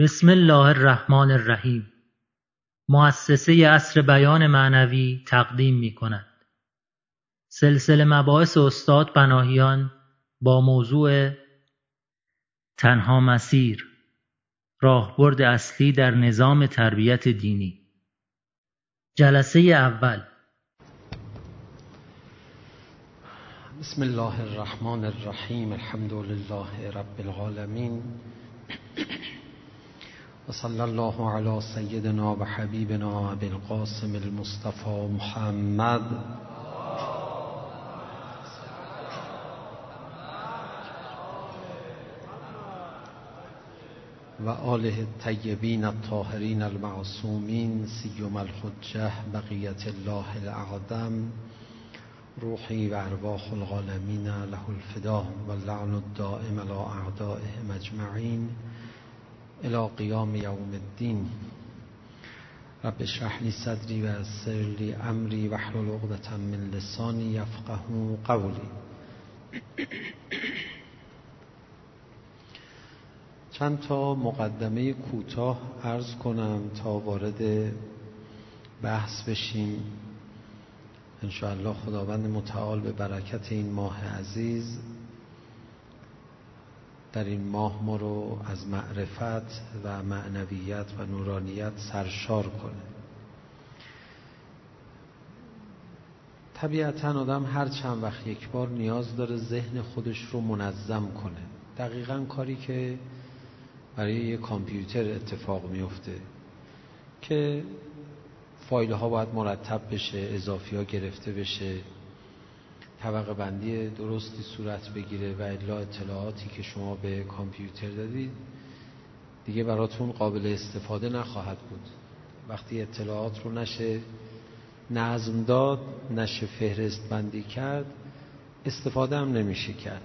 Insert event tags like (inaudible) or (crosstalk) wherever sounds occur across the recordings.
بسم الله الرحمن الرحیم. مؤسسه عصر بیان معنوی تقدیم می کند سلسله مباحث استاد پناهیان با موضوع تنها مسیر راهبرد اصلی در نظام تربیت دینی. جلسه اول. بسم الله الرحمن الرحیم. الحمد لله رب العالمین. و صلی الله علی سیدنا و حبیبنا ابی القاسم المصطفى محمد. و آله الطیبین الطاهرین المعصومین سیم الحجه بقیت الله الاعظم روحی و ارواح له الفدا و اللعن الدائم على اعدائه مجمعین الى قیام یوم الدین. رب اشرح لی صدری و یسر لی امری واحلل عقدة من لسانی یفقه قولی. چند تا مقدمه کوتاه عرض کنم تا وارد بحث بشیم. انشاءالله خداوند متعال به برکت این ماه عزیز در این ماه ما رو از معرفت و معنویت و نورانیت سرشار کنه. طبیعتا آدم هر چند وقت یک بار نیاز داره ذهن خودش رو منظم کنه. دقیقا کاری که برای یه کامپیوتر اتفاق میفته که فایل ها باید مرتب بشه اضافی ها گرفته بشه. طبقه بندی درستی صورت بگیره و الا اطلاعاتی که شما به کامپیوتر دادید دیگه براتون قابل استفاده نخواهد بود. وقتی اطلاعات رو نشه نظم داد نشه فهرست بندی کرد استفاده هم نمیشه کرد.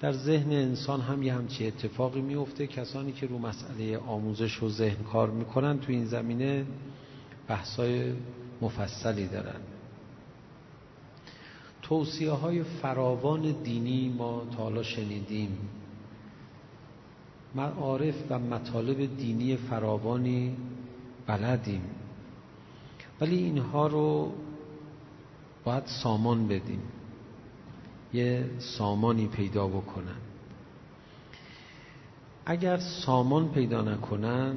در ذهن انسان هم یه همچی اتفاقی میفته. کسانی که رو مسئله آموزش و ذهن کار می‌کنن تو این زمینه بحثای مفصلی دارن. توصیه های فراوان دینی ما تا حالا شنیدیم. معارف و مطالب دینی فراوانی بلدیم. ولی اینها رو باید سامان بدیم. یه سامانی پیدا بکنن. اگر سامان پیدا نکنن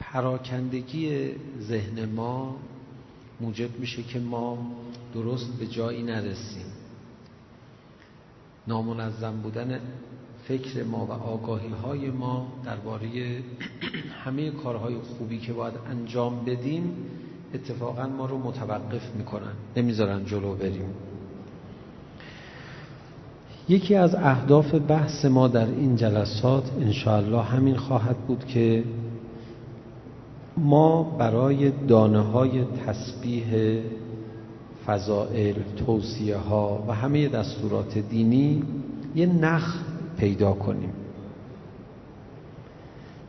پراکندگی ذهن ما موجب میشه که ما درست به جایی نرسیم. نامنظم بودن فکر ما و آگاهی های ما درباره همه کارهای خوبی که باید انجام بدیم اتفاقا ما رو متوقف می‌کنن. نمی‌ذارن جلو بریم. یکی از اهداف بحث ما در این جلسات انشاءالله همین خواهد بود که ما برای دانه های تسبیح فضائل توصیه ها و همه دستورات دینی یه نخ پیدا کنیم.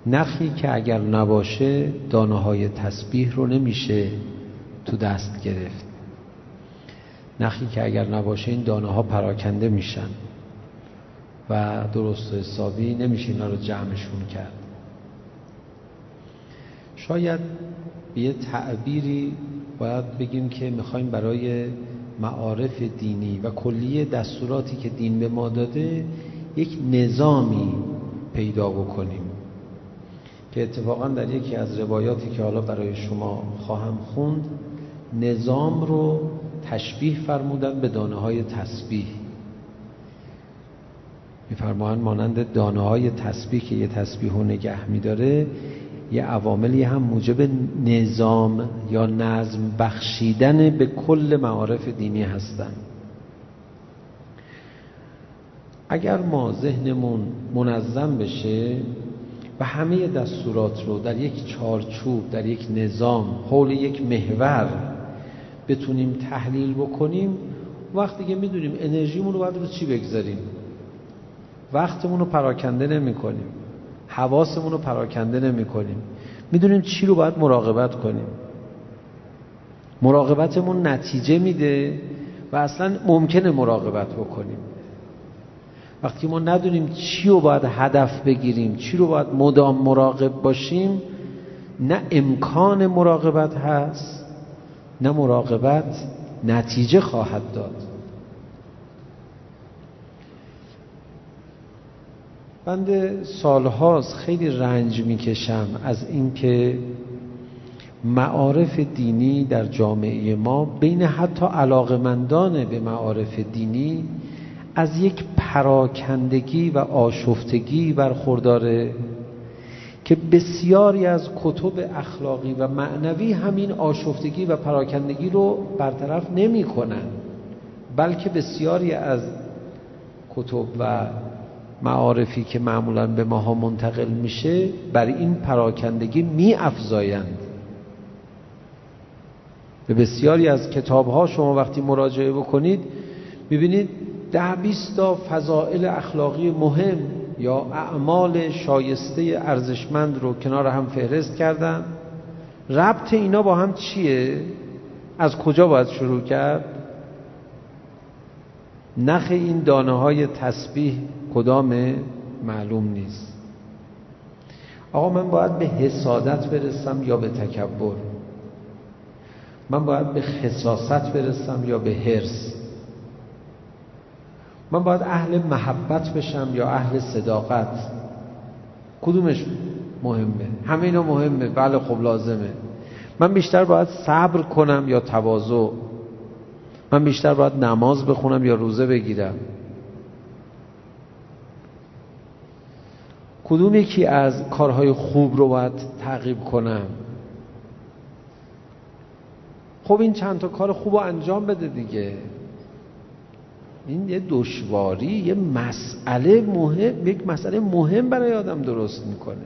نخی که اگر نباشه دانه های تسبیح رو نمیشه تو دست گرفت. نخی که اگر نباشه این دانه ها پراکنده میشن و درست حسابی نمیشه اینا رو جمعشون کرد. شاید به یه تعبیری باید بگیم که می‌خوایم برای معارف دینی و کلیه دستوراتی که دین به ما داده یک نظامی پیدا بکنیم که اتفاقا در یکی از روایاتی که حالا برای شما خواهم خوند نظام رو تشبیه فرمودن به دانه های تسبیح. میفرمایند مانند دانه های تسبیح که یه تسبیح رو نگه میداره یه عواملی هم موجب نظام یا نظم بخشیدن به کل معارف دینی هستن. اگر ما ذهنمون منظم بشه و همه دستورات رو در یک چارچوب در یک نظام حول یک محور بتونیم تحلیل بکنیم وقتی که می‌دونیم انرژیمون رو باید رو چی بگذاریم؟ وقتمون رو پراکنده نمی کنیم حواسمون رو پراکنده نمی کنیم می‌دونیم چی رو باید مراقبت کنیم. مراقبتمون نتیجه میده و اصلا ممکنه مراقبت بکنیم. وقتی ما ندونیم چی رو باید هدف بگیریم چی رو باید مدام مراقب باشیم نه امکان مراقبت هست نه مراقبت نتیجه خواهد داد. بنده سالهاست خیلی رنج می‌کشم از اینکه معارف دینی در جامعه ما بین حتی علاقمندان به معارف دینی از یک پراکندگی و آشفتگی برخورداره که بسیاری از کتب اخلاقی و معنوی همین آشفتگی و پراکندگی رو برطرف نمی کنن بلکه بسیاری از کتب و معارفی که معمولا به ماها منتقل میشه بر این پراکندگی می افزایند به بسیاری از کتاب ها شما وقتی مراجعه بکنید می‌بینید ده بیست تا فضائل اخلاقی مهم یا اعمال شایسته ارزشمند رو کنار هم فهرست کردن ربط اینا با هم چیه؟ از کجا باید شروع کرد؟ نخ این دانه های تسبیح کدام معلوم نیست. آقا من باید به حسادت برسم یا به تکبر؟ من باید به خصاست برسم یا به حرس من باید اهل محبت بشم یا اهل صداقت؟ کدومش مهمه؟ همه اینا مهمه. بله خب لازمه. من بیشتر باید صبر کنم یا تواضع؟ من بیشتر باید نماز بخونم یا روزه بگیرم. کدوم یکی از کارهای خوب رو باید تعقیب کنم؟ خب این چند تا کار خوب رو انجام بده دیگه. این یه دشواری یه مسئله مهم یک مسئله مهم برای آدم درست می‌کنه.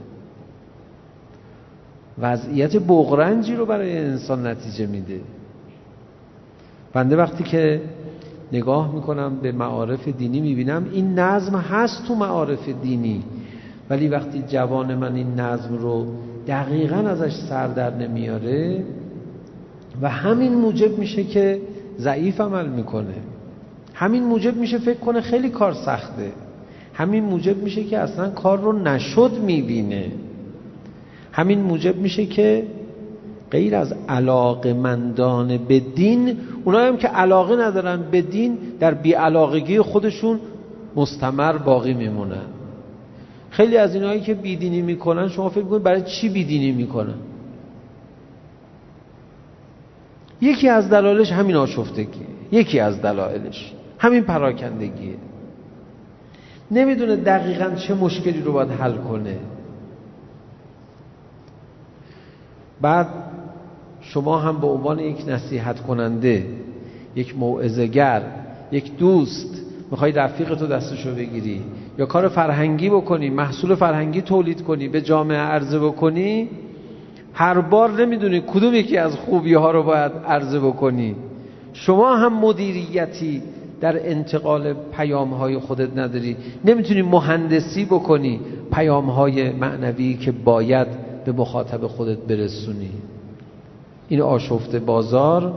وضعیت بغرنجی رو برای انسان نتیجه میده. بنده وقتی که نگاه می‌کنم به معارف دینی می‌بینم این نظم هست تو معارف دینی ولی وقتی جوان من این نظم رو دقیقا ازش سر در نمیاره و همین موجب میشه که ضعیف عمل می‌کنه. همین موجب میشه فکر کنه خیلی کار سخته. همین موجب میشه که اصلا کار رو نشد می‌بینه. همین موجب میشه که غیر از علاقه مندان به دین اونایی هم که علاقه ندارن به دین در بیعلاقگی خودشون مستمر باقی میمونن. خیلی از اینایی که بیدینی می‌کنن شما فکر کنید برای چی بیدینی می‌کنن؟ یکی از دلایلش همین آشفتگیه یکی از دلایلش همین پراکندگیه نمی‌دونه دقیقا چه مشکلی رو باید حل کنه. بعد شما هم به عنوان یک نصیحت کننده یک موعظه‌گر یک دوست می‌خوای رفیق تو دستشو بگیری یا کار فرهنگی بکنی محصول فرهنگی تولید کنی به جامعه عرضه بکنی هر بار نمی‌دونی کدوم یکی از خوبی ها رو باید عرضه بکنی. شما هم مدیریتی در انتقال پیام های خودت نداری. نمی‌تونی مهندسی بکنی پیام های معنوی که باید به مخاطب خودت برسونی. این آشفت بازار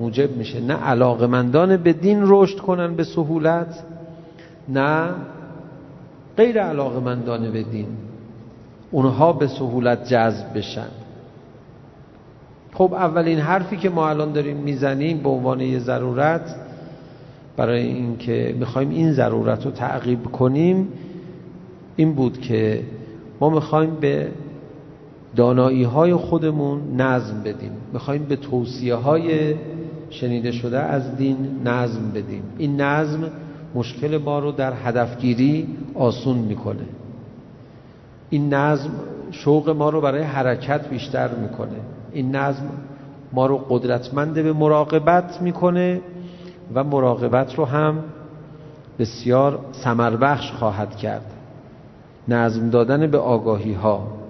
موجب میشه. نه علاقمندان به دین رشد کنن به سهولت نه غیر علاقمندان به دین. اونها به سهولت جذب بشن. خب اولین حرفی که ما الان داریم می‌زنیم به عنوان یه ضرورت برای اینکه می‌خوایم این ضرورت رو تعقیب کنیم این بود که ما می‌خوایم به دانایی های خودمون نظم بدیم. می‌خوایم به توصیه های شنیده شده از دین نظم بدیم. این نظم مشکل ما رو در هدفگیری آسون می‌کنه. این نظم شوق ما رو برای حرکت بیشتر می‌کنه. این نظم ما رو قدرتمند به مراقبت می‌کنه و مراقبت رو هم بسیار سمربخش خواهد کرد. نظم دادن به آگاهی ها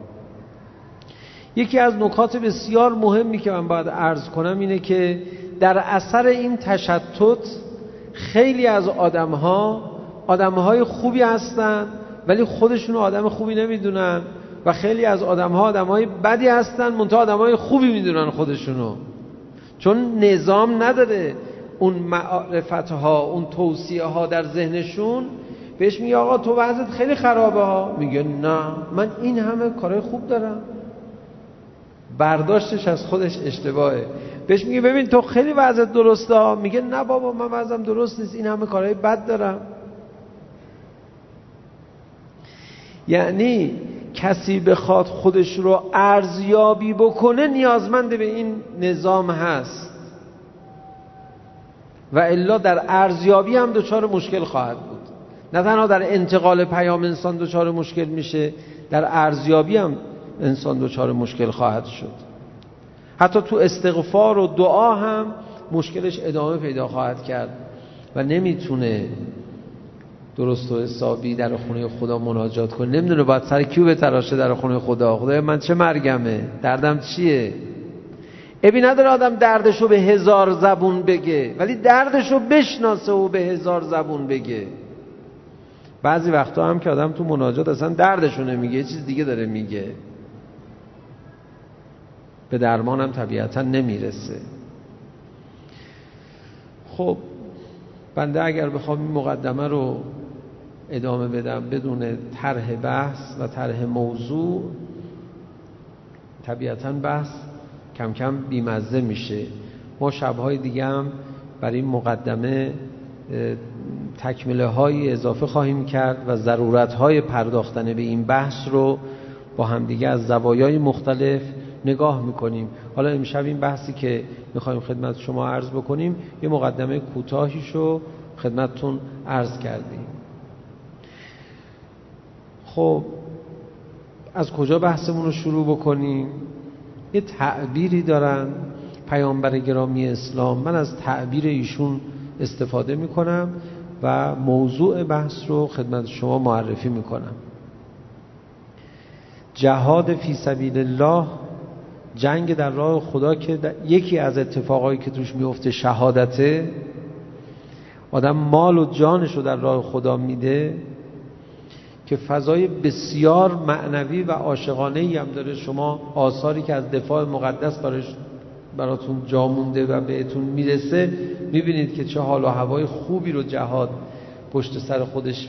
یکی از نکات بسیار مهمی که من باید عرض کنم اینه که در اثر این تشتت خیلی از آدم ها آدم های خوبی هستن ولی خودشون آدم خوبی نمی‌دونن و خیلی از آدم ها آدم های بدی هستن منتها آدم های خوبی می‌دونن خودشونو چون نظام نداره اون معرفت ها اون توصیه ها در ذهنشون. بهش میگه آقا تو وضعت خیلی خرابه ها. میگه نه من این همه کارهای خوب دارم. برداشتش از خودش اشتباهه. بهش میگه ببین تو خیلی وضعت درسته میگه نه بابا من وضعم درست نیست. این همه کارهای بد دارم. یعنی کسی بخواد خودش رو ارزیابی بکنه نیازمند به این نظام هست. و الا در ارزیابی هم دچار مشکل خواهد بود. نه تنها در انتقال پیام انسان دچار مشکل میشه در ارزیابی هم انسان دچار مشکل خواهد شد. حتی تو استغفار و دعا هم مشکلش ادامه پیدا خواهد کرد و نمی‌تونه درست و حسابی در خونه خدا مناجات کنه. نمی‌دونه باید سر کیو به تراشه در خونه خدا. خدای من چه مرگمه؟ دردم چیه؟ ابی نداره آدم دردشو به هزار زبون بگه ولی دردشو بشناسه و به هزار زبون بگه. بعضی وقتا هم که آدم تو مناجات اصلا دردشو نمیگه چیز دیگه داره میگه. به درمانم طبیعتا نمی‌رسه. خب بنده اگر بخوام این مقدمه رو ادامه بدم بدون طرح بحث و طرح موضوع طبیعتا بحث کم کم بیمزه میشه. ما شبهای دیگه هم برای این مقدمه تکمله های اضافه خواهیم کرد و ضرورت های پرداختن به این بحث رو با همدیگه از زوایای مختلف نگاه می‌کنیم. حالا امشب این بحثی که می‌خوایم خدمت شما عرض بکنیم یه مقدمه کوتاهیشو خدمتتون عرض کردیم. خب از کجا بحثمون رو شروع بکنیم؟ یه تعبیری دارن پیامبر گرامی اسلام. من از تعبیر ایشون استفاده می‌کنم و موضوع بحث رو خدمت شما معرفی می‌کنم. جهاد فی سبیل الله جنگ در راه خدا که یکی از اتفاقایی که توش میفته شهادته آدم مال و جانش رو در راه خدا میده که فضای بسیار معنوی و عاشقانه ای هم داره. شما آثاری که از دفاع مقدس براش براتون جا مونده و بهتون می‌رسه می‌بینید که چه حال و هوای خوبی رو جهاد پشت سر خودش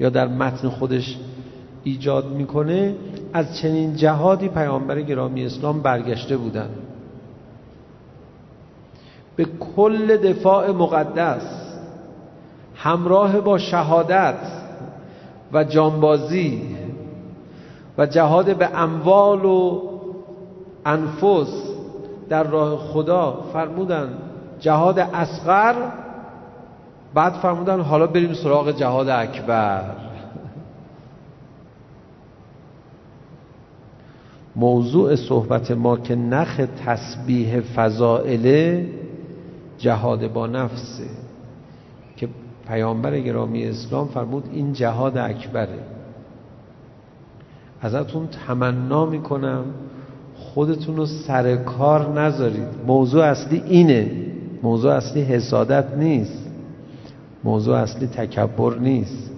یا در متن خودش ایجاد می‌کنه. از چنین جهادی پیامبر گرامی اسلام برگشته بودن به کل دفاع مقدس همراه با شهادت و جانبازی و جهاد به اموال و انفس در راه خدا فرمودن جهاد اصغر بعد فرمودن حالا بریم سراغ جهاد اکبر. موضوع صحبت ما که نخ تسبیح فضائله جهاد با نفسه که پیامبر گرامی اسلام فرمود این جهاد اکبره. ازتون تمنا می‌کنم خودتون رو سر کار نذارید. موضوع اصلی اینه. موضوع اصلی حسادت نیست. موضوع اصلی تکبر نیست.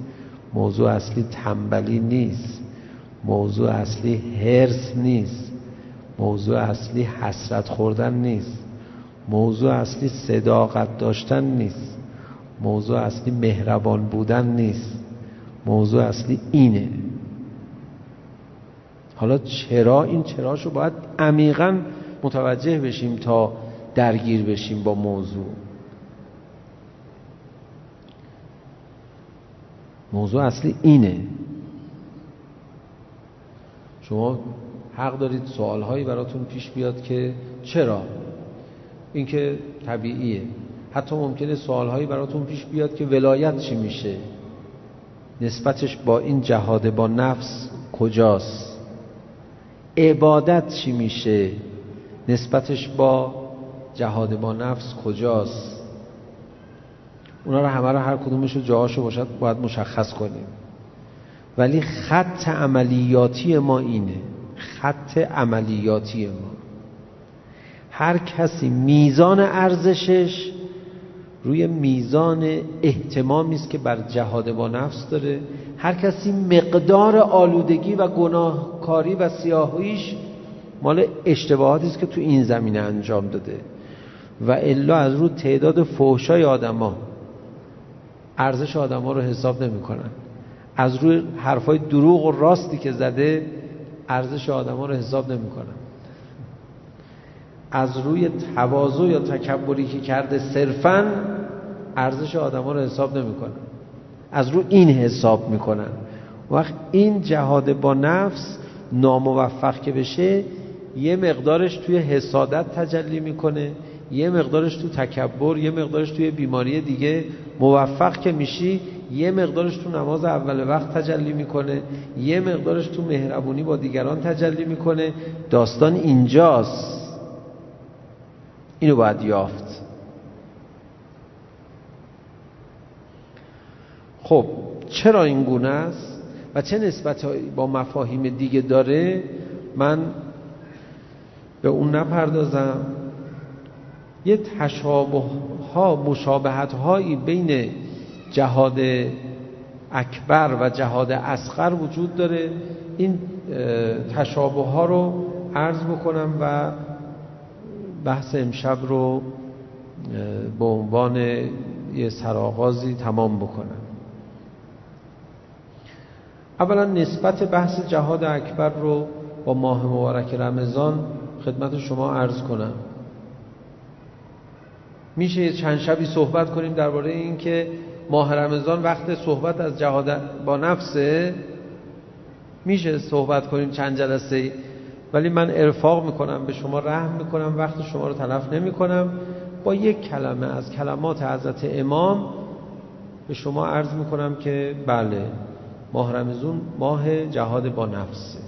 موضوع اصلی تنبلی نیست. موضوع اصلی هرس نیست. موضوع اصلی حسرت خوردن نیست. موضوع اصلی صداقت داشتن نیست. موضوع اصلی مهربان بودن نیست. موضوع اصلی اینه. حالا چرا؟ این چراشو باید عمیقا متوجه بشیم تا درگیر بشیم با موضوع. موضوع اصلی اینه. شما حق دارید سوالهایی براتون پیش بیاد که چرا؟ این که طبیعیه. حتی ممکنه سوالهایی براتون پیش بیاد که ولایت چی میشه؟ نسبتش با این جهاد با نفس کجاست؟ عبادت چی میشه؟ نسبتش با جهاد با نفس کجاست؟ اونا رو همه رو هر کدومش رو جاهاشو باشد باید مشخص کنیم. ولی خط عملیاتی ما اینه. خط عملیاتی ما. هر کسی میزان ارزشش روی میزان احتمامی است که بر جهاد با نفس داره. هر کسی مقدار آلودگی و گناهکاری و سیاهیش مال اشتباهاتی است که تو این زمینه انجام داده. و الا از رو تعداد فحشای آدما ارزش آدم ها رو حساب نمی‌کنن. از روی حرفای دروغ و راستی که زده ارزش آدم ها رو حساب نمی‌کنن از روی تواضع یا تکبری که کرده صرفا ارزش آدم ها رو حساب نمی‌کنن از روی این حساب می‌کنن وقت این جهاد با نفس ناموفق که بشه یه مقدارش توی حسادت تجلی می‌کنه یه مقدارش تو تکبر یه مقدارش توی بیماری دیگه موفق که میشی یه مقدارش تو نماز اول وقت تجلی می‌کنه یه مقدارش تو مهربونی با دیگران تجلی می‌کنه. داستان اینجاست. اینو باید یافت. خب چرا این گونه است؟ و چه نسبت با مفاهیم دیگه داره؟ من به اون نپردازم. یه تشابه ها مشابهت هایی بین جهاد اکبر و جهاد اسقر وجود داره. این تشابه ها رو عرض بکنم و بحث امشب رو به عنوان یه سرآغازی تمام بکنم. اولا نسبت بحث جهاد اکبر رو با ماه مبارک رمضان خدمت شما عرض کنم. میشه چند شبی صحبت کنیم درباره این که ماه رمضان وقت صحبت از جهاد با نفسه میشه صحبت کنیم چند جلسه ولی من ارفاق می‌کنم به شما رحم می‌کنم وقت شما رو تلف نمی‌کنم. با یک کلمه از کلمات حضرت امام به شما عرض می‌کنم که بله ماه رمضان ماه جهاد با نفسه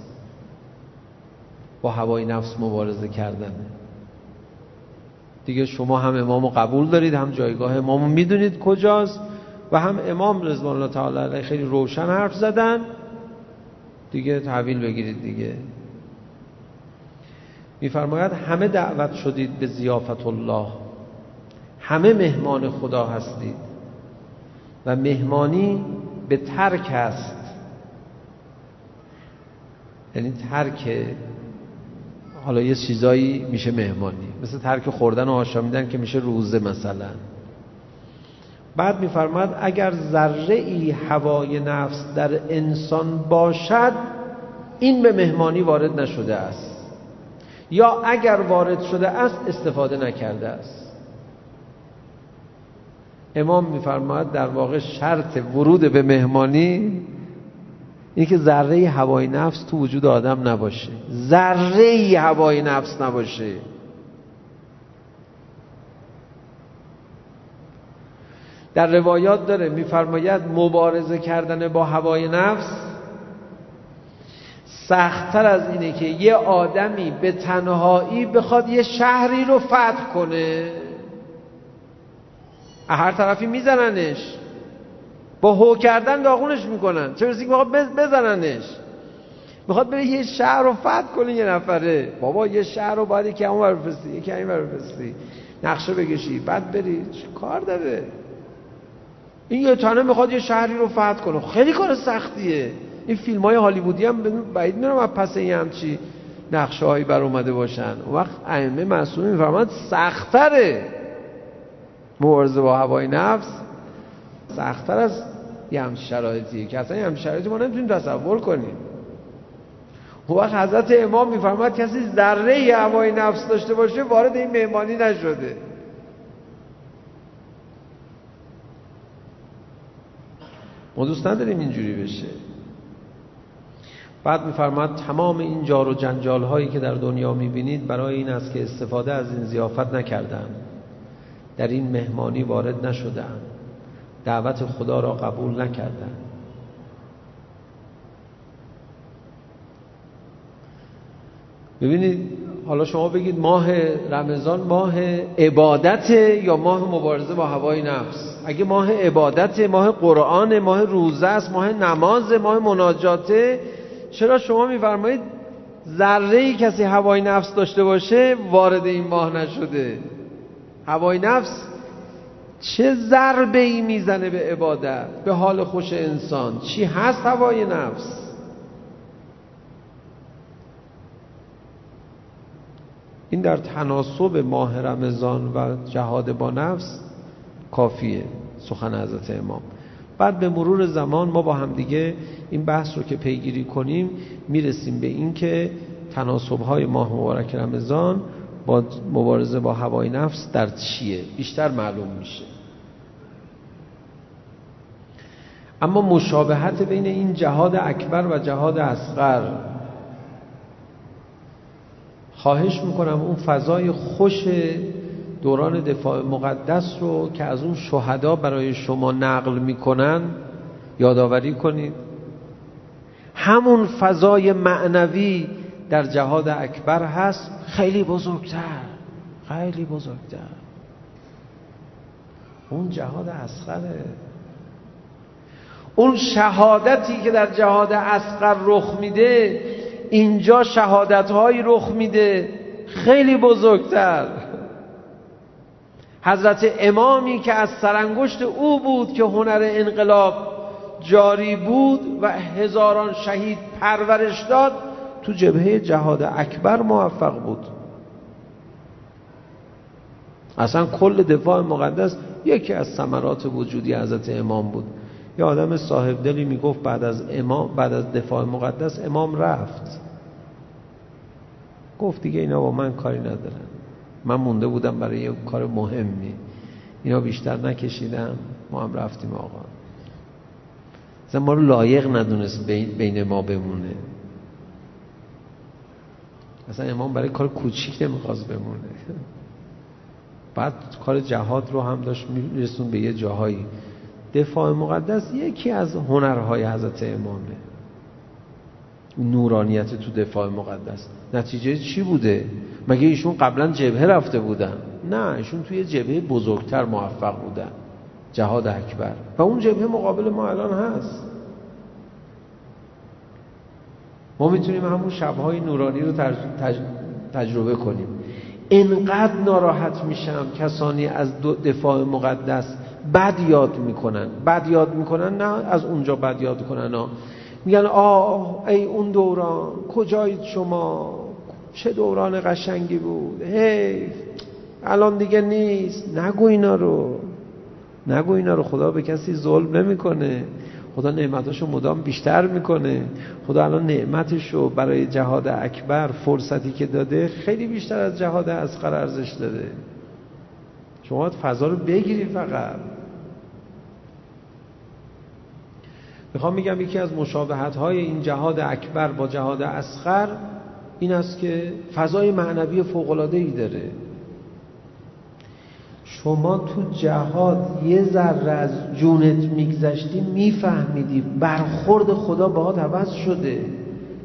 با هوای نفس مبارزه کردنه دیگه شما هم امام قبول دارید هم جایگاه امام می‌دونید کجاست. و هم امام رضوان الله تعالی علیه خیلی روشن حرف زدن. دیگه تحویل بگیرید دیگه. میفرماید همه دعوت شدید به زیافت الله. همه مهمان خدا هستید. و مهمانی به ترک است. یعنی ترک حالا یه چیزایی میشه مهمانی. مثل ترک خوردن و آشامیدن که میشه روزه مثلا. بعد میفرماد اگر ذره ای هوای نفس در انسان باشد این به مهمانی وارد نشده است. یا اگر وارد شده است استفاده نکرده است. امام میفرماید در واقع شرط ورود به مهمانی اینه که ذره هوای نفس تو وجود آدم نباشه. ذره هوای نفس نباشه. در روایات داره میفرماید مبارزه کردن با هوای نفس سختتر از اینه که یه آدمی به تنهایی بخواد یه شهری رو فتح کنه. هر طرفی میزننش. با هو کردن داغونش می‌کنن. چه برسی که بزننش؟ می‌خواد بره یه شهر رو فتح کنه یه نفره. بابا یه شهر رو باید یکی همون برفستی یکی همین برفستی نقشه بگشی بعد بری. چه کار داره؟ این یه تانه می‌خواد یه شهری رو فتح کنه. خیلی کار سختیه. این فیلم های هالیوودی هم باید میرم از پس این همچی نقشه هایی بر اومده باشن. اون وقت ائمه معصومی میفرماد سختره. مبارزه با هوای نفس سختتر از یه همچی شرایطیه که اصلا یه همچی شرایطی ما نمی‌تونیم تصور کنیم. اون وقت حضرت امام میفرماد کسی ذره هوای نفس داشته باشه وارد این مهمانی نشده. ما دوست نداریم اینجوری بشه. بعد میفرماد تمام این جار و جنجال هایی که در دنیا می‌بینید برای این است که استفاده از این زیافت نکردن در این مهمانی وارد نشدن دعوت خدا را قبول نکردن ببینید حالا شما بگید ماه رمضان ماه عبادت یا ماه مبارزه با هوای نفس؟ اگه ماه عبادت ماه قرآن ماه روزه است ماه نماز ماه مناجاته چرا شما میفرمایید ذره ای کسی هوای نفس داشته باشه وارد این ماه نشده؟ هوای نفس چه ضربه ای می‌زنه به عبادت به حال خوش انسان؟ چی هست هوای نفس؟ این در تناسب ماه رمضان و جهاد با نفس کافیه سخن حضرت امام. بعد به مرور زمان ما با همدیگه این بحث رو که پیگیری کنیم می‌رسیم به این که تناسب های ماه مبارک رمضان با مبارزه با هوای نفس در چیه؟ بیشتر معلوم میشه. اما مشابهت بین این جهاد اکبر و جهاد اصغر خواهش می‌کنم اون فضای خوش دوران دفاع مقدس رو که از اون شهدا برای شما نقل می‌کنن یادآوری کنید. همون فضای معنوی در جهاد اکبر هست خیلی بزرگتر خیلی بزرگتر. اون جهاد اسقره. اون شهادتی که در جهاد اسقر رخ میده اینجا شهادت هایی رخ میده. خیلی بزرگتر. حضرت امامی که از سرانگشت او بود که هنر انقلاب جاری بود و هزاران شهید پرورش داد تو جبهه جهاد اکبر موفق بود. اصلا کل دفاع مقدس یکی از ثمرات وجودی حضرت امام بود. یه آدم صاحب دلی می‌گفت بعد از امام بعد از دفاع مقدس امام رفت. گفت دیگه اینا با من کاری ندارن. من مونده بودم برای یه کار مهمی. اینا بیشتر نکشیدم ما هم رفتیم آقا. مثلا ما رو لایق ندونست بین ما بمونه. اصلا امام برای کار کوچیک نمی‌خواست بمونه. بعد کار جهاد رو هم داشت میرسون به یه جاهایی. دفاع مقدس یکی از هنرهای حضرت امامه. نورانیت تو دفاع مقدس. نتیجه چی بوده؟ مگه ایشون قبلا جبهه رفته بودن؟ نه ایشون توی جبهه بزرگتر موفق بودن. جهاد اکبر. و اون جبهه مقابل ما الان هست. ما می‌تونیم همون شبهای نورانی رو تجربه کنیم. انقدر ناراحت میشم کسانی از دفاع مقدس بد یاد می‌کنن. بد یاد می‌کنن نه از اونجا بد یاد کنن ها. میگن آه ای اون دوران کجایید شما؟ چه دوران قشنگی بود؟ هی الان دیگه نیست. نگو اینا رو. نگو اینا رو. خدا به کسی ظلم نمی‌کنه. خدا نعمتاشو مدام بیشتر می‌کنه. خدا الان نعمتشو برای جهاد اکبر فرصتی که داده خیلی بیشتر از جهاد اصغر ارزش داده. شما فضا رو بگیری فقط. می‌خوام میگم یکی از مشابهت های این جهاد اکبر با جهاد اصغر این است که فضای معنوی فوقلاده ای داره. شما تو جهاد یه ذره از جونت میگذشتی میفهمیدی برخورد خدا باهات عوض شده.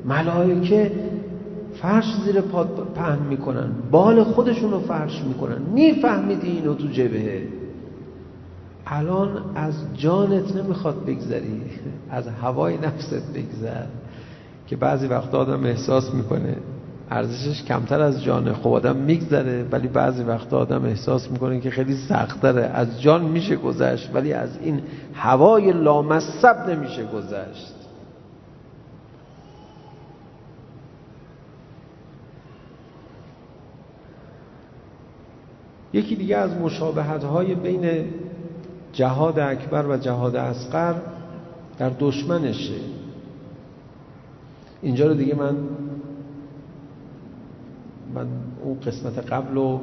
ملائکه فرش زیر پاد پهن می‌کنن. بال خودشون رو فرش می‌کنن. میفهمیدی اینو تو جبهه. الان از جانت نمی‌خواد بگذری. از هوای نفست بگذر. که بعضی وقتا آدم احساس می‌کنه ارزشش کمتر از جانه. خب آدم میگذره ولی بعضی وقتا آدم احساس می‌کنه که خیلی سختره. از جان میشه گذشت ولی از این هوای لامصب نمیشه گذشت. یکی دیگه از مشابهت های بین جهاد اکبر و جهاد اصغر در دشمنشه. اینجا رو دیگه من من اون قسمت قبل رو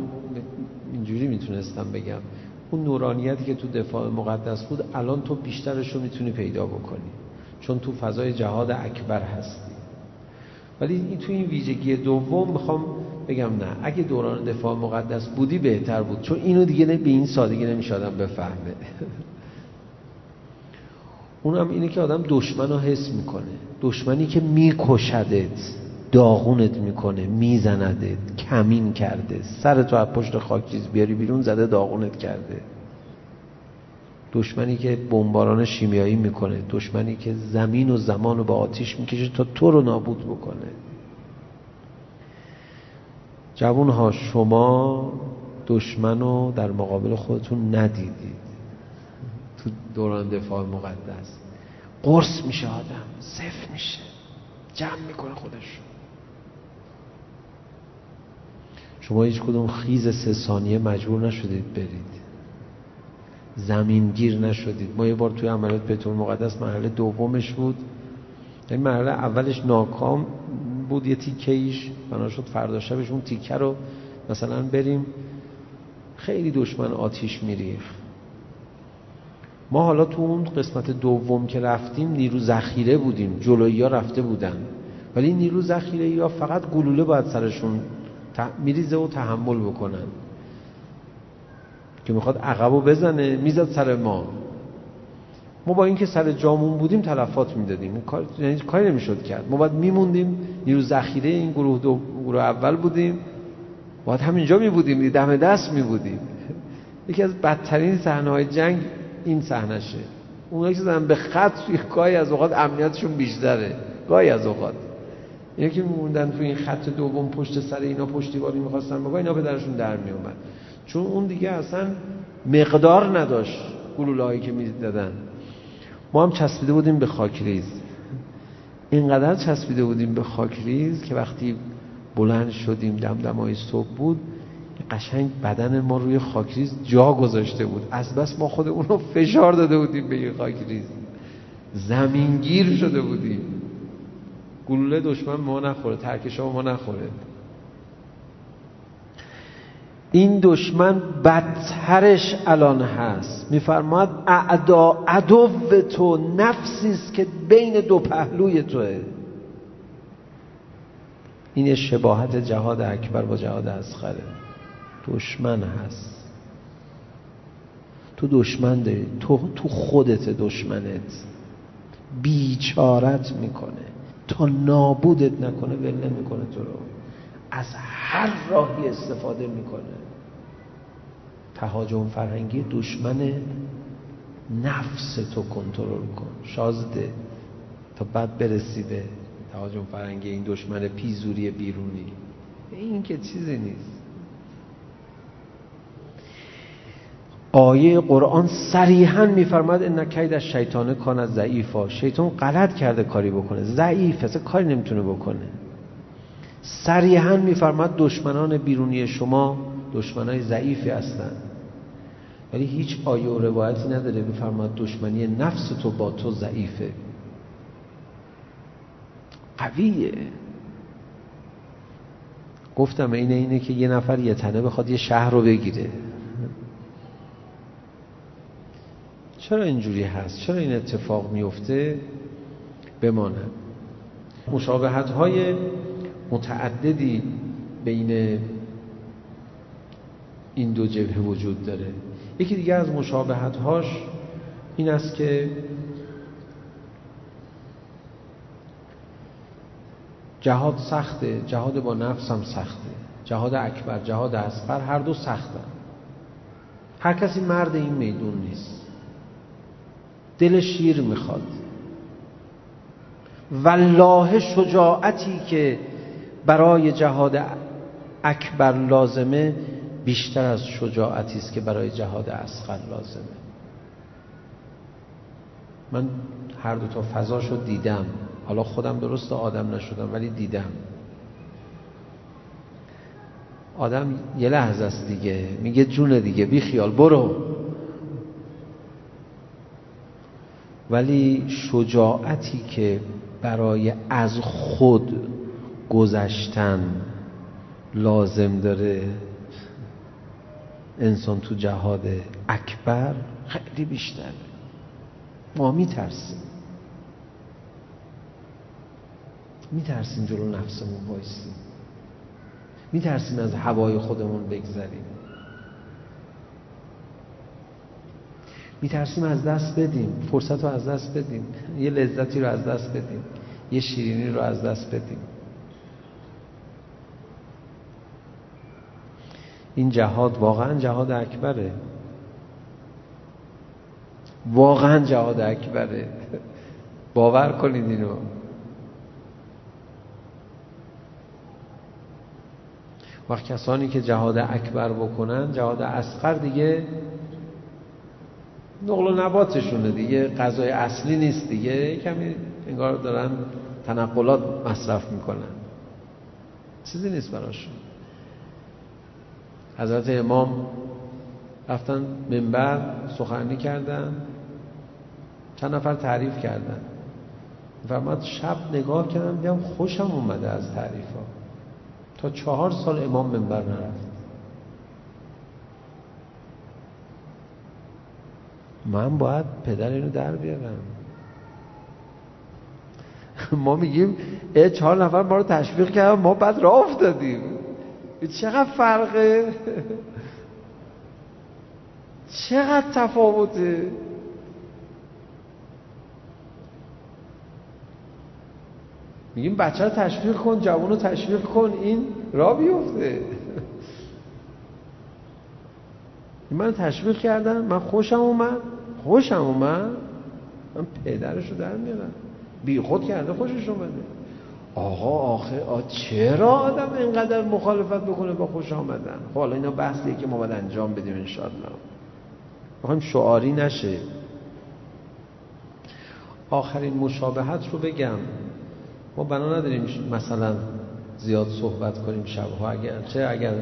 اینجوری می‌تونستم بگم. اون نورانیتی که تو دفاع مقدس بود الان تو بیشترش رو می‌تونی پیدا بکنی. چون تو فضای جهاد اکبر هستی. ولی این تو این ویژگی دوم می‌خوام بگم نه. اگه دوران دفاع مقدس بودی بهتر بود. چون اینو دیگه به این سادگی نمیشه آدم بفهمه. (laughs) اونم اینه که آدم دشمن رو حس می‌کنه. دشمنی که میکشدت داغونت می‌کنه میزندت کمین کرده سر تو از پشت خاک چیز بیاری بیرون زده داغونت کرده. دشمنی که بمباران شیمیایی می‌کنه. دشمنی که زمین و زمان رو با آتیش می‌کشه تا تو رو نابود بکنه. جوون ها شما دشمن رو در مقابل خودتون ندیدید. تو دوران دفاع مقدس. قرص میشه آدم صف میشه. جمع می‌کنه خودش. شما هیچ کدوم خیز سه ثانیه مجبور نشدید برید. زمینگیر نشدید. ما یه بار توی عملیات بهتون مقدس مرحله دومش بود. این مرحله اولش ناکام بود یه تیکه ایش بنا شد فردا شبش اون تیکه رو مثلا بریم. خیلی دشمن آتیش میریخ ما حالا تو اون قسمت دوم که رفتیم نیرو ذخیره بودیم. جلویی ها رفته بودن. ولی نیرو ذخیره یا فقط گلوله باید سرشون میریزه و تحمل بکنن. که می‌خواد عقبو بزنه می‌زد سر ما. ما با اینکه سر جامون بودیم تلفات می‌دادیم. کار یعنی کاری نمی‌شد کرد. ما باید میموندیم. نیرو ذخیره این گروه دو گروه اول بودیم. باید همینجا می بودیم دم دست می بودیم یکی از بدترین صحنه های جنگ این صحنشه اونایی که زدن به خط گاهی از اوقات امنیتشون بیشتره. گاهی از اوقات. اینا که میموندن تو این خط دوم پشت سر اینا پشتیبانی می‌خواستن بگاه اینا درشون در میومد چون اون دیگه اصلا مقدار نداشت گلولهایی که می‌دادن. ما هم چسبیده بودیم به خاکریز اینقدر چسبیده بودیم به خاکریز که وقتی بلند شدیم دمدمای صبح بود قشنگ بدن ما روی خاکریز جا گذاشته بود. از بس ما خود رو فشار داده بودیم به این خاکریز زمینگیر شده بودیم. گلوله دشمن ما نخوره ترکش ما نخوره. این دشمن بدترش الان هست. میفرماد اعدا عدو تو نفسی است که بین دو پهلوی توه. این شباهت جهاد اکبر با جهاد اصغره. دشمن هست. تو دشمن داری. تو, تو خودت دشمنت. بیچارت می‌کنه. تا نابودت نکنه ول نمی‌کنه تو رو. از هر راهی استفاده می‌کنه. تهاجم فرهنگی دشمن نفس تو کنترل کن. شازده تا بعد برسی به تهاجم فرهنگی این دشمن پیزوری بیرونی. این که چیزی نیست. آیه قرآن صریحا میفرماد ان کید از شیطان کان ضعیفا. شیطان غلط کرده کاری بکنه. ضعیف اصلا کاری نمی‌تونه بکنه. صریحا میفرماد دشمنان بیرونی شما دشمنای ضعیفی هستند ولی هیچ آیه و روایتی نداره میفرماد دشمنی نفس تو با تو ضعیفه. قویه. گفتم اینه اینه که یه نفر یه تنه بخواد یه شهر رو بگیره. چرا اینجوری هست؟ چرا این اتفاق میفته بمانه. مشابهت های متعددی بین این دو جبهه وجود داره. یکی دیگه از مشابهت هاش این است که جهاد سخته جهاد با نفس هم سخته. جهاد اکبر جهاد اصغر هر دو سختن هر کسی مرد این میدون نیست. دل شیر می‌خواد. والله شجاعتی که برای جهاد اکبر لازمه بیشتر از شجاعتی است که برای جهاد اصغر لازمه. من هر دو تا فضاشو دیدم. حالا خودم درست آدم نشدم ولی دیدم. آدم یه لحظه است دیگه. میگه جون دیگه بی خیال. برو. ولی شجاعتی که برای از خود گذشتن لازم داره؟ انسان تو جهاد اکبر خیلی بیشتره ما میترسیم. میترسیم جلو نفسمون بایستیم میترسیم از هوای خودمون بگذریم. میترسیم از دست بدیم. فرصت رو از دست بدیم. یه لذتی رو از دست بدیم. یه شیرینی رو از دست بدیم. این جهاد واقعا جهاد اکبره. واقعا جهاد اکبره. باور کنید اینو. وقت کسانی که جهاد اکبر بکنن جهاد اسقر دیگه نقل و نباتشونه دیگه. غذای اصلی نیست دیگه. کمی انگار دارن تنقلات مصرف می‌کنن. چیزی نیست براشون. حضرت امام رفتن منبر سخنی کردن چند نفر تعریف کردن. فرماد شب نگاه کردم دیدم خوشم اومده از تعریف ها تا چهار سال امام منبر نرفت. من باید پدر اینو در بیارم. ما میگیم اه چهار نفر ما رو تشویق کردن ما بعد راه افتادیم. چقدر فرقه؟ چقدر تفاوته؟ میگیم بچه رو تشویق کن جوان رو تشویق کن این را بیفته. من تشویق کردم من خوشم اومد. خوشم اومد؟ من پدرش رو در میارم. بی خود کرده خوشش اومده. آقا آخه آ چرا آدم اینقدر مخالفت بکنه با خوش آمدن؟ خب حالا اینا بحثیه که ما باید انجام بدیم انشاءالله. می‌خوایم شعاری نشه. آخرین مشابهت رو بگم. ما بنا نداریم مثلا زیاد صحبت کنیم شبها. اگر چه اگر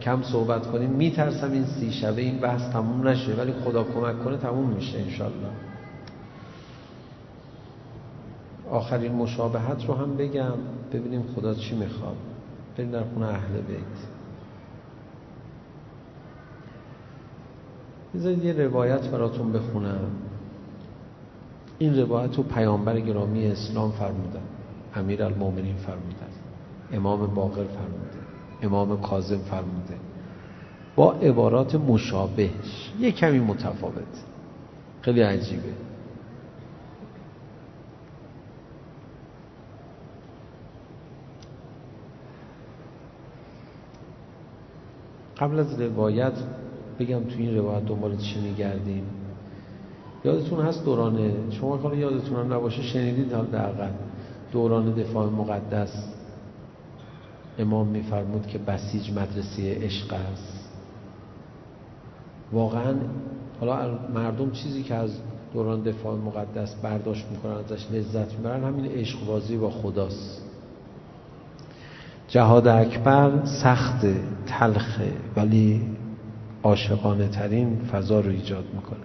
کم صحبت کنیم میترسم این سی شبه این بحث تموم نشه. ولی خدا کمک کنه تموم میشه انشالله آخرین مشابهت رو هم بگم ببینیم خدا چی می‌خواد. بریم در خونه اهل بیت. بذارید یه روایت براتون بخونم. این روایت رو پیامبر گرامی اسلام فرمودن امیر المومنین فرمودن امام باقر فرموده. امام کاظم فرموده. با عبارات مشابه یه کمی متفاوت. خیلی عجیبه. قبل از روایت بگم تو این روایت دنبال چی میگردیم. یادتون هست دوران شما حالا یادتون هم نباشه شنیدید حال دوران دفاع مقدس. امام میفرمود که بسیج مدرسه عشق است. واقعا حالا مردم چیزی که از دوران دفاع مقدس برداشت می‌کنن ازش لذت می‌برن همین عشق بازی با خداست. جهاد اکبر سخت تلخه ولی عاشقانه ترین فضا رو ایجاد می‌کنه.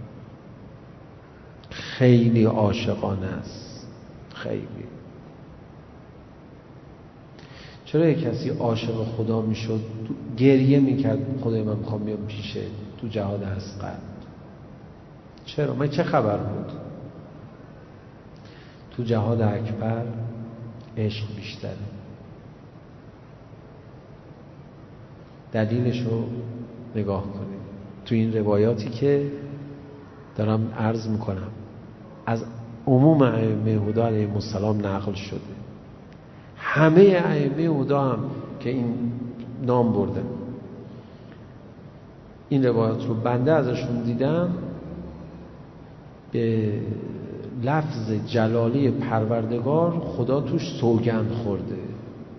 خیلی عاشقانه است. خیلی. چرا یک کسی عاشق خدا می‌شد؟ گریه می‌کرد خدای من می‌خوام بیام پیشه تو جهاد قلب چرا؟ من چه خبر بود؟ تو جهاد اکبر عشق بیشتره. دلیلش رو نگاه کنید تو این روایاتی که دارم عرض می‌کنم از عموم ائمه هدا علیهم السلام نقل شده. همه ائمه هدا هم که این نام برده این روایات رو بنده ازشون دیدم به لفظ جلالی پروردگار خدا توش سوگند خورده.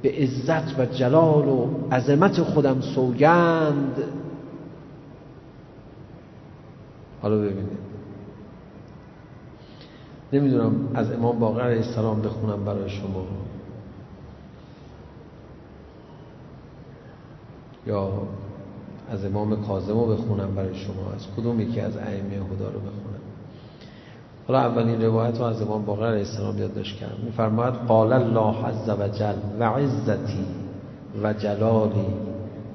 به عزت و جلال و عظمت خودم سوگند. حالا ببینید نمی‌دونم از امام باقر علیه السلام بخونم برای شما. یا از امام کاظم رو بخونم برای شما. از کدوم یکی از ائمه هدا رو بخونم؟ حالا اولین روایت رو از امام باقر علیه السلام یادداشت کردم. میفرماید قال الله عز وجل و عزتی و جلالی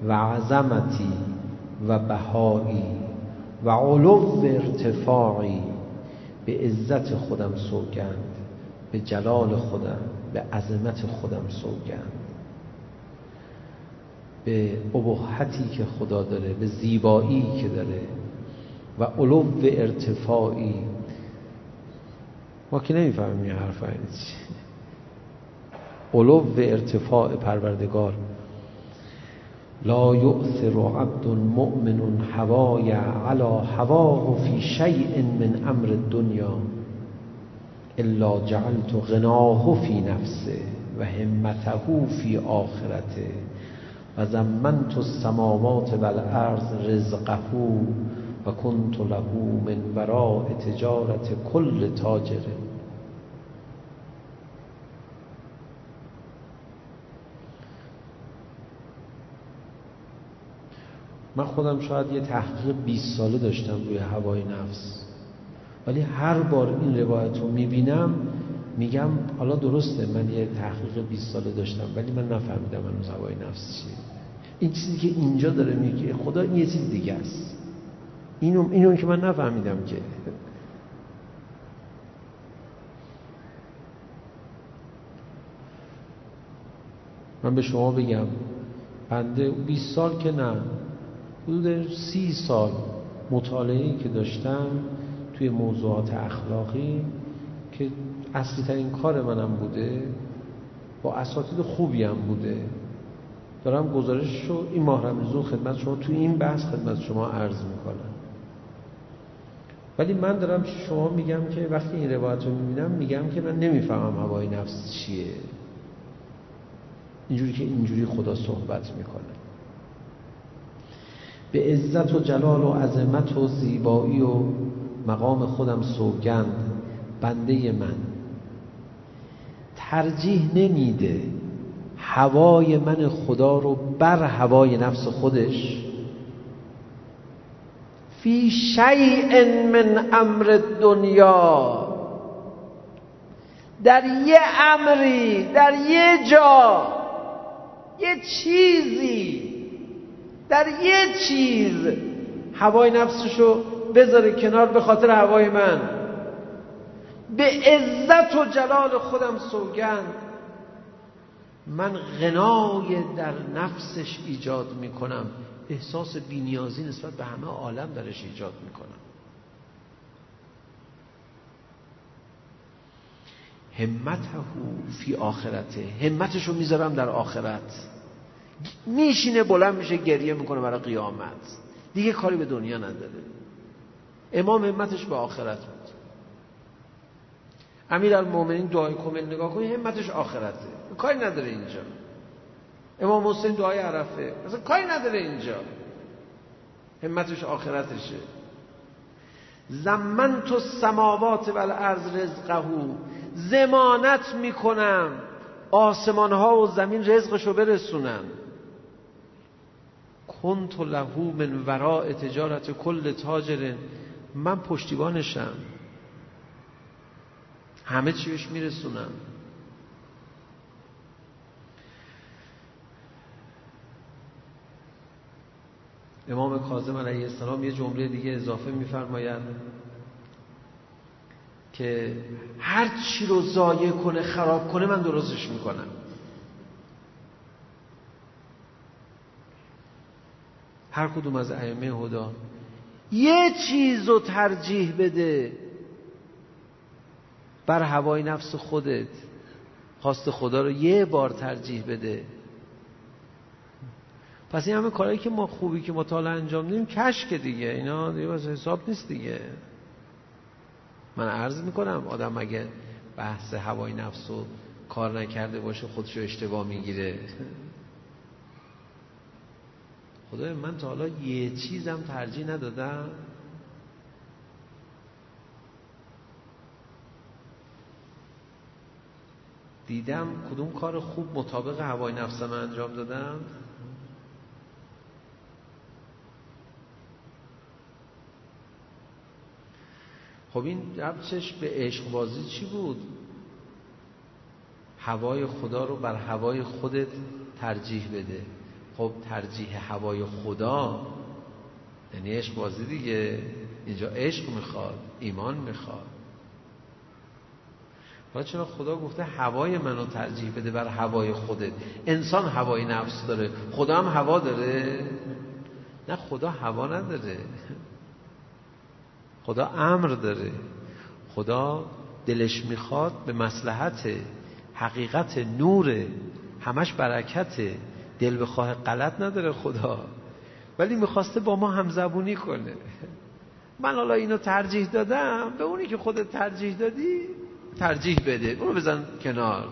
و عظمتی و بهایی و علو ارتفاعی به عزت خودم سوگند به جلال خودم به عظمت خودم سوگند. به ابهتی که خدا داره به زیبایی که داره و علو ارتفاعی ما که نمی‌فهمیم این حرف یعنی چی؟ علو ارتفاع پروردگار. لا یؤثر عبد مؤمن هوای علا هواه فی شیء من امر الدنیا الا جعلت غناه فی نفسه و همته فی آخرته و زمنت السماوات والارض رزقه و کنت له من وراء تجارت کل تاجره من خودم شاید یه تحقیق 20 ساله داشتم روی هوای نفس. ولی هر بار این روایت رو می‌بینم میگم حالا درسته من یه تحقیق 20 ساله داشتم ولی من نفهمیدم من هوای نفس چیه. این چیزی که اینجا داره میگه خدا این یه چیز دیگه است. اینو, اینو که من نفهمیدم که. من به شما بگم بنده 20 سال که نه حدود سی سال مطالعه که داشتم توی موضوعات اخلاقی که اصلی ترین کار منم بوده با اساتید خوبی هم بوده. دارم گزارش رو این ماه رمزون خدمت شما توی این بحث خدمت شما عرض می‌کنم. ولی من دارم شما میگم که وقتی این روایت رو می‌بینم میگم که من نمی‌فهمم هوای نفس چیه. اینجوری که اینجوری خدا صحبت می‌کنه. به عزت و جلال و عظمت و زیبایی و مقام خودم سوگند بنده من. ترجیح نمیده هوای من خدا رو بر هوای نفس خودش. فی شیء من امر دنیا. در یه امری در یه جا یه چیزی در یه چیز هوای نفسشو بذاره کنار به خاطر هوای من. به عزت و جلال خودم سوگند. من غنای در نفسش ایجاد می‌کنم. احساس بینیازی نسبت به همه عالم درش ایجاد می‌کنم. همته فی آخرته. همتشو می‌ذارم در آخرت. میشینه بلند میشه گریه می‌کنه برای قیامت. دیگه کاری به دنیا نداره. امام همتش به آخرت بود. امیر المومنین دعای کمل نگاه کنی همتش آخرته. کاری نداره اینجا. امام حسین دعای عرفه. مثلا کاری نداره اینجا. همتش آخرتشه. زمن تو سماوات و الارض رزقهو زمانت می‌کنم. آسمان ها و زمین رزقشو برسونم. کنت لهو من وراء تجارت کل تاجر. من پشتیبانشم. همه چیش میرسونم. امام کاظم علیه السلام یه جمله دیگه اضافه میفرماید که هر چی رو ضایع کنه خراب کنه من درستش می‌کنم. هر کدوم از ائمه هدا. یه چیز رو ترجیح بده. بر هوای نفس خودت. خواست خدا رو یه بار ترجیح بده. پس این همه کارهایی که ما خوبی که مطالعه انجام دیم کشک دیگه. اینا دیگه واسه حساب نیست دیگه. من عرض می‌کنم آدم اگه بحث هوای نفس رو کار نکرده باشه خودشو اشتباه می‌گیره. خدای من تا حالا یه چیزم ترجیح ندادم. دیدم کدوم کار خوب مطابق هوای نفسم انجام دادم خب این ربطش به عشق بازی چی بود؟ هوای خدا رو بر هوای خودت ترجیح بده. خب ترجیح هوای خدا یعنی عشق بازی دیگه. اینجا عشق می‌خواد ایمان می‌خواد. حالا چرا خدا گفته هوای منو ترجیح بده بر هوای خودت؟ انسان هوای نفس داره خدا هم هوا داره. نه خدا هوا نداره. خدا امر داره. خدا دلش می‌خواد به مسلحت حقیقت نور همش برکته دل بخواه غلط نداره خدا. ولی می‌خواسته با ما همزبونی کنه. من حالا اینو ترجیح دادم. به اونی که خودت ترجیح دادی ترجیح بده. اونو بزن کنار.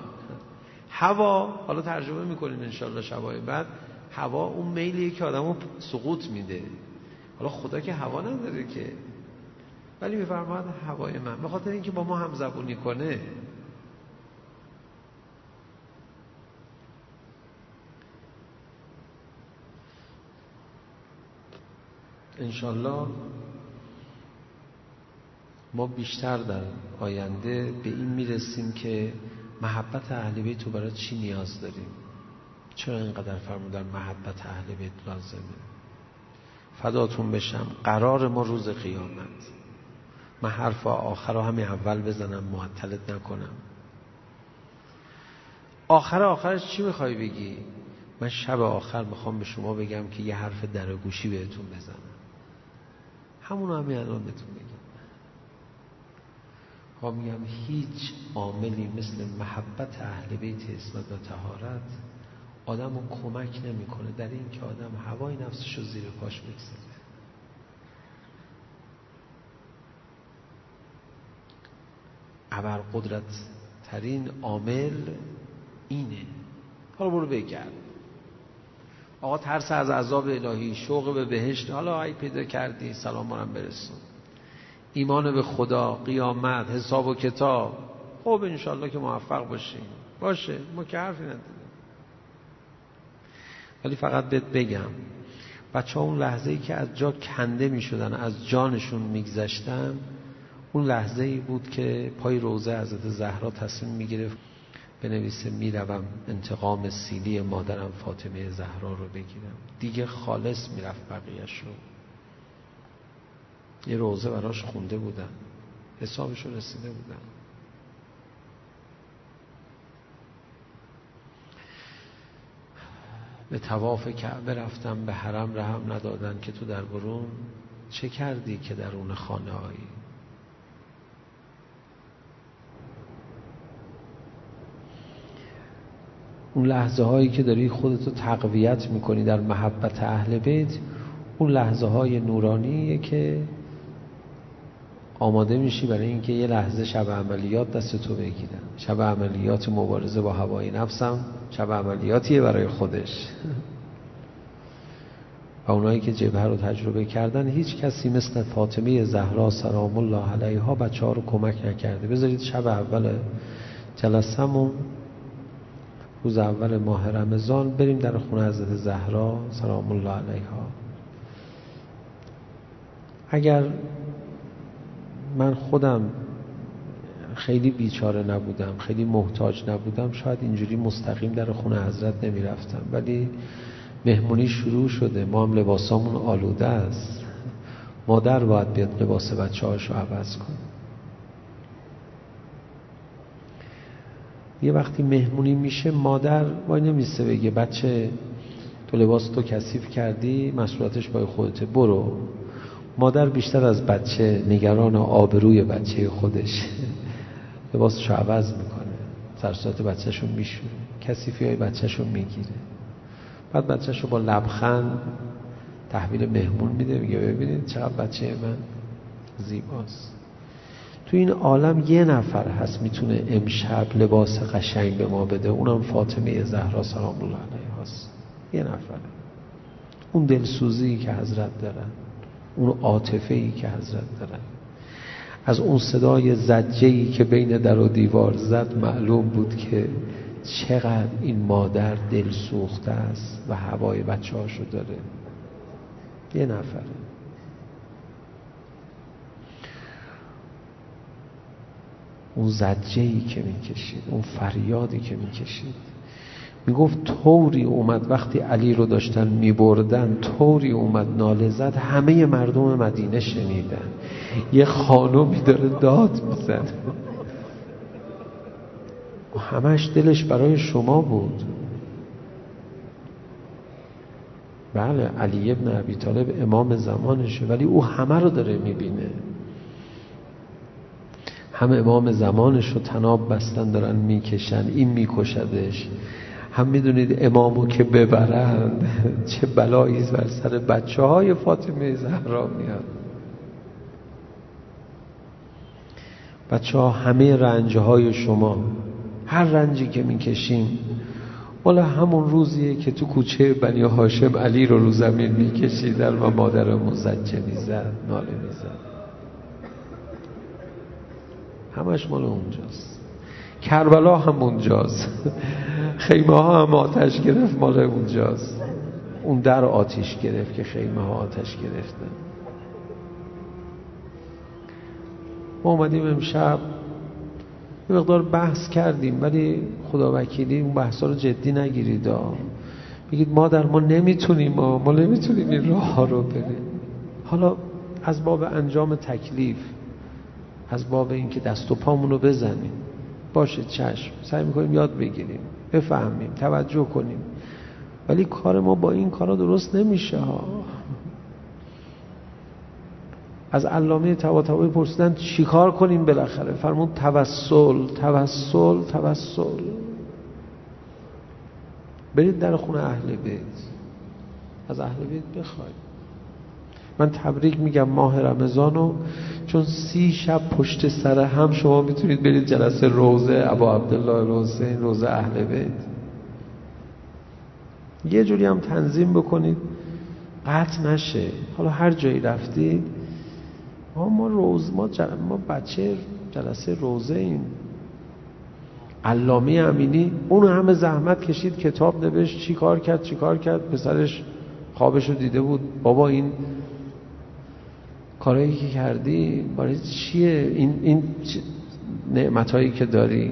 هوا حالا ترجمه می‌کنیم انشالله شبای بعد. هوا اون میلیه که آدمو سقوط میده. حالا خدا که هوا نداره که. ولی میفرماد هوای من. به خاطر اینکه با ما همزبونی کنه. انشالله ما بیشتر در آینده به این می‌رسیم که محبت اهل بیت رو برای چی نیاز داریم؟ چرا اینقدر فرمودن محبت اهل بیت لازمه؟ فداتون بشم قرار ما روز قیامت. من حرف آخر رو همین اول بزنم معطلت نکنم. آخر آخرش چی می‌خوای بگی؟ من شب آخر می‌خوام به شما بگم که یه حرف در گوشی بهتون بزنم. همون همین الان بهتون ها میگم هیچ عاملی مثل محبت اهل بیت اسمت و تهارت آدم رو کمک نمی‌کنه. در این که آدم هوای نفسش رو زیر پاش بگذاره. ابر قدرت ترین عامل اینه. حالا برو بگرد. آقا ترس از عذاب الهی شوق به بهشت حالا ای پیدا کردی سلام برم برسون. ایمان به خدا قیامت حساب و کتاب. خب انشالله که موفق باشیم. باشه ما که حرفی نداریم. ولی فقط بهت بگم بچه اون لحظه ای که از جا کنده می شدن از جانشون میگذشتن اون لحظه ای بود که پای روزه حضرت زهرا تصمیم می‌گرفت بنویسه می‌روم انتقام سیلی مادرم فاطمه زهرا رو بگیرم. دیگه خالص می‌رفت بقیهش رو. یه روزه براش خونده بودن حسابش رو رسیده بودن به تواف کعبه رفتم به حرم رحم ندادن که تو در برون. چه کردی که در اون خانه هایی اون لحظه هایی که داری خودتو تقویت می‌کنی در محبت اهل بیت اون لحظه های نورانیه که آماده میشی برای اینکه یه لحظه شب عملیات دست تو بگیرن شب عملیات مبارزه با هوای نفسم شب عملیاتیه برای خودش. (laughs) و اونایی که جبهه رو تجربه کردن هیچ کسی مثل فاطمه زهرا سلام الله علیها بچه ها رو کمک نکرده. بذارید شب اول جلسمون روز اول ماه رمضان بریم در خونه حضرت زهرا سلام الله علیها. اگر من خودم خیلی بیچاره نبودم خیلی محتاج نبودم شاید اینجوری مستقیم در خونه حضرت نمی رفتم ولی مهمونی شروع شده. ما هم لباسامون آلوده است. مادر باید بیاد لباس بچه هاشو عوض کن یه وقتی مهمونی میشه مادر وای نمیسته بگه بچه تو لباس تو کثیف کردی مسئولیتش با خودته برو. مادر بیشتر از بچه نگران آبروی بچه خودش. (laughs) لباسش عوض می‌کنه سرسات بچهشون میشونه کسیفی های بچهشون می‌گیره. بعد بچهشو با لبخند تحویل مهمون میده میگه ببینید چقدر بچه من زیباست. تو این عالم یه نفر هست می‌تونه امشب لباس قشنگ به ما بده. اونم فاطمه زهرا سلام الله علیها هست. یه نفر. اون دلسوزی که حضرت دارن. اون عاطفه ای که حضرت دارن. از اون صدای زجه که بین در و دیوار زد معلوم بود که چقدر این مادر دل سوخته است و هوای بچه هاشو داره. یه نفره اون زجه که می‌کشید اون فریادی که می‌کشید. می‌گفت طوری اومد وقتی علی رو داشتن میبردن طوری اومد ناله زد همه مردم مدینه شنیدن. یه خانومی داره داد می‌زد و همش دلش برای شما بود. بله علی ابن عبی طالب امام زمانشه ولی او همه رو داره می‌بینه. همه امام زمانش رو تناب بستن دارن می‌کشن این میکشدش. هم می‌دونید امامو که ببرند چه بلایی بر سر بچه های فاطمه زهرا میاد. بچه ها همه رنج های شما هر رنجی که می‌کشیم والا همون روزیه که تو کوچه بنی هاشم علی رو رو زمین میکشیدن و مادر مزجه می‌زد ناله می‌زد. همش مال اونجاست. کربلا هم اونجاست. خیمه ها هم آتش گرفت مال اونجاست. اون در آتیش گرفت که خیمه ها آتش گرفتن. ما اومدیم امشب یه مقدار بحث کردیم ولی خدا وکیلی اون بحث رو جدی نگیرید میگید مادر ما نمی‌تونیم ما, ما نمی‌تونیم این راه رو بریم. حالا از باب انجام تکلیف از باب اینکه دست و پامون بزنیم. باشه چشم. سعی می‌کنیم یاد بگیریم. بفهمیم. توجه کنیم. ولی کار ما با این کارا درست نمیشه ها. از علامه طباطبایی پرسیدن چیکار کنیم بالاخره؟ فرمون توسل توسل توسل. برید در خونه اهل بیت. از اهل بیت بخواید. من تبریک میگم ماه رمضانو چون سی شب پشت سر هم شما می‌تونید برید جلسه روزه ابا عبدالله الحسین روزه اهل بیت. یه جوری هم تنظیم بکنید قطع نشه. حالا هر جایی رفتید ما ما روز ما, ما بچه جلسه روزه این. علامه امینی اون همه زحمت کشید کتاب نوشت چی کار کرد چی کار کرد پسرش خوابش رو دیده بود. بابا این کارهایی که کردی برای چیه؟ این, این نعمت هایی که داری؟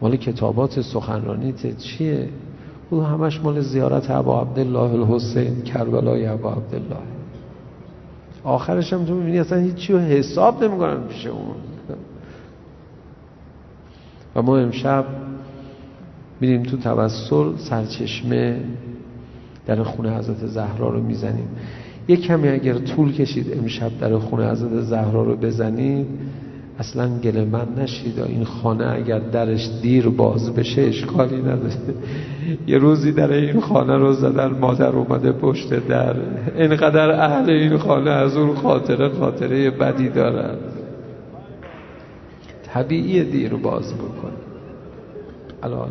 مال کتابات سخنرانیت چیه؟ او همش مال زیارت ابا عبدالله الحسین کربلای ابا عبدالله. آخرش هم تو می‌بینی اصلا هیچی رو حساب نمی‌کنن پیش اون. و ما امشب میریم تو توسل سرچشمه در خونه حضرت زهرا رو می‌زنیم. یک کمی اگر طول کشید امشب در خونه حضرت زهرا رو بزنید اصلا گله من نشید این خانه اگر درش دیر باز بشه اشکالی نداره. یه روزی در این خانه رو زدن مادر اومده پشت در. اینقدر اهل این خانه از اون خاطره خاطره بدی دارن. طبیعی دیر باز بکن الان.